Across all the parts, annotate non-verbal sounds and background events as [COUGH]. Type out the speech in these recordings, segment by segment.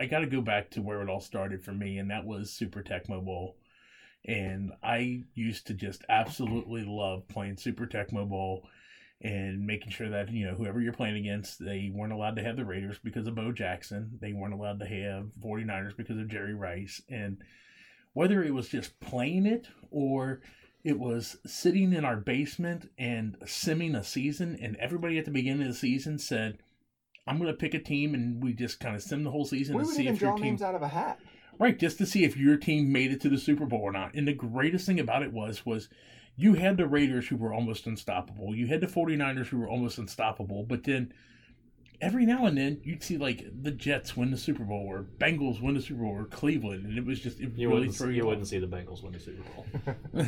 I got to go back to where it all started for me, and that was Super Tecmo Bowl. And I used to just absolutely love playing Super Tecmo Bowl and making sure that you know whoever you're playing against they weren't allowed to have the raiders because of bo jackson they weren't allowed to have 49ers because of jerry rice and whether it was just playing it or it was sitting in our basement and simming a season and everybody at the beginning of the season said i'm going to pick a team and we just kind of sim the whole season We to see if your draw team names out of a hat. Right, just to see if your team made it to the Super Bowl or not. And the greatest thing about it was was you had the Raiders who were almost unstoppable. You had the 49ers who were almost unstoppable, but then every now and then you'd see like the Jets win the Super Bowl or Bengals win the Super Bowl or Cleveland and it was just it You really wouldn't, threw you you wouldn't see the Bengals win the Super Bowl.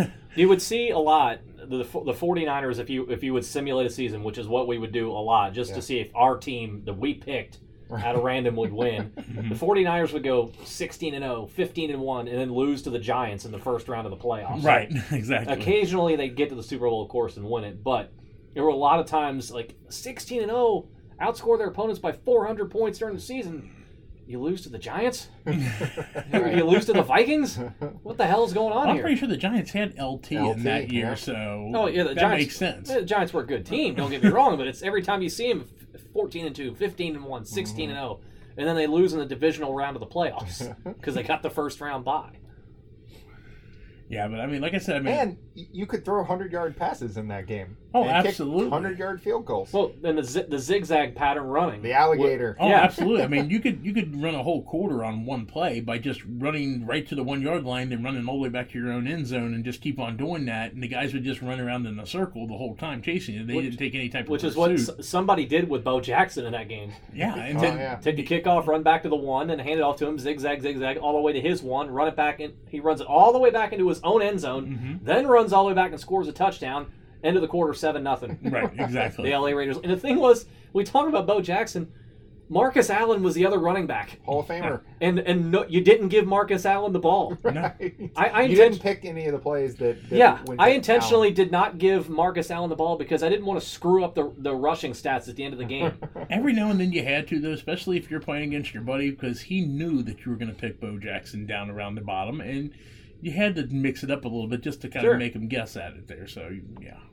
[LAUGHS] [LAUGHS] you would see a lot the the 49ers if you if you would simulate a season, which is what we would do a lot, just Yeah. to see if our team that we picked at a random would win. [LAUGHS] Mm-hmm. The 49ers would go 16 and 0, 15 and 1 and then lose to the Giants in the first round of the playoffs. Right, exactly. Occasionally they get to the Super Bowl of course and win it, but there were a lot of times like 16 and 0 outscore their opponents by 400 points during the season. You lose to the Giants? [LAUGHS] [LAUGHS] You lose to the Vikings? What the hell is going on I'm here? pretty sure the Giants had LT, in that year, yeah. so Oh yeah, the that Giants makes sense. The Giants were a good team. Don't get me [LAUGHS] wrong, but it's every time you see them, 14 and 2, 15 and 1, 16 and 0, and then they lose in the divisional round of the playoffs because they got the first round bye. Yeah, but I mean, like I said, I mean, And you could throw 100 yard passes in that game. Oh, absolutely. 100 yard field goals. Well, then the zi- the zigzag pattern running. the alligator. Oh, Yeah. absolutely. I mean, [LAUGHS] you could you could run a whole quarter on one play by just running right to the one yard line, then running all the way back to your own end zone, and just keep on doing that. And the guys would just run around in a circle the whole time chasing it. They Which- didn't take any type of which is what s- somebody did with Bo Jackson in that game. yeah, and Oh, then yeah. Take the kickoff, run back to the one, and hand it off to him, zigzag, zigzag, all the way to his one, run it back, and he runs it all the way back into his own end zone, Mm-hmm. then runs all the way back and scores a touchdown. End of the quarter, seven nothing. [LAUGHS] right, exactly. the LA Raiders. And the thing was, we talked about Bo Jackson. Marcus Allen was the other running back, Hall of Famer. [LAUGHS] and and no, you didn't give Marcus Allen the ball. [LAUGHS] Right. I, I you inten- didn't pick any of the plays that. that yeah, went I to intentionally did not give Marcus Allen the ball because I didn't want to screw up the the rushing stats at the end of the game. Every now and then you had to, though, especially if you're playing against your buddy, because he knew that you were going to pick Bo Jackson down around the bottom, and you had to mix it up a little bit just to kind Sure. of make him guess at it there. So yeah,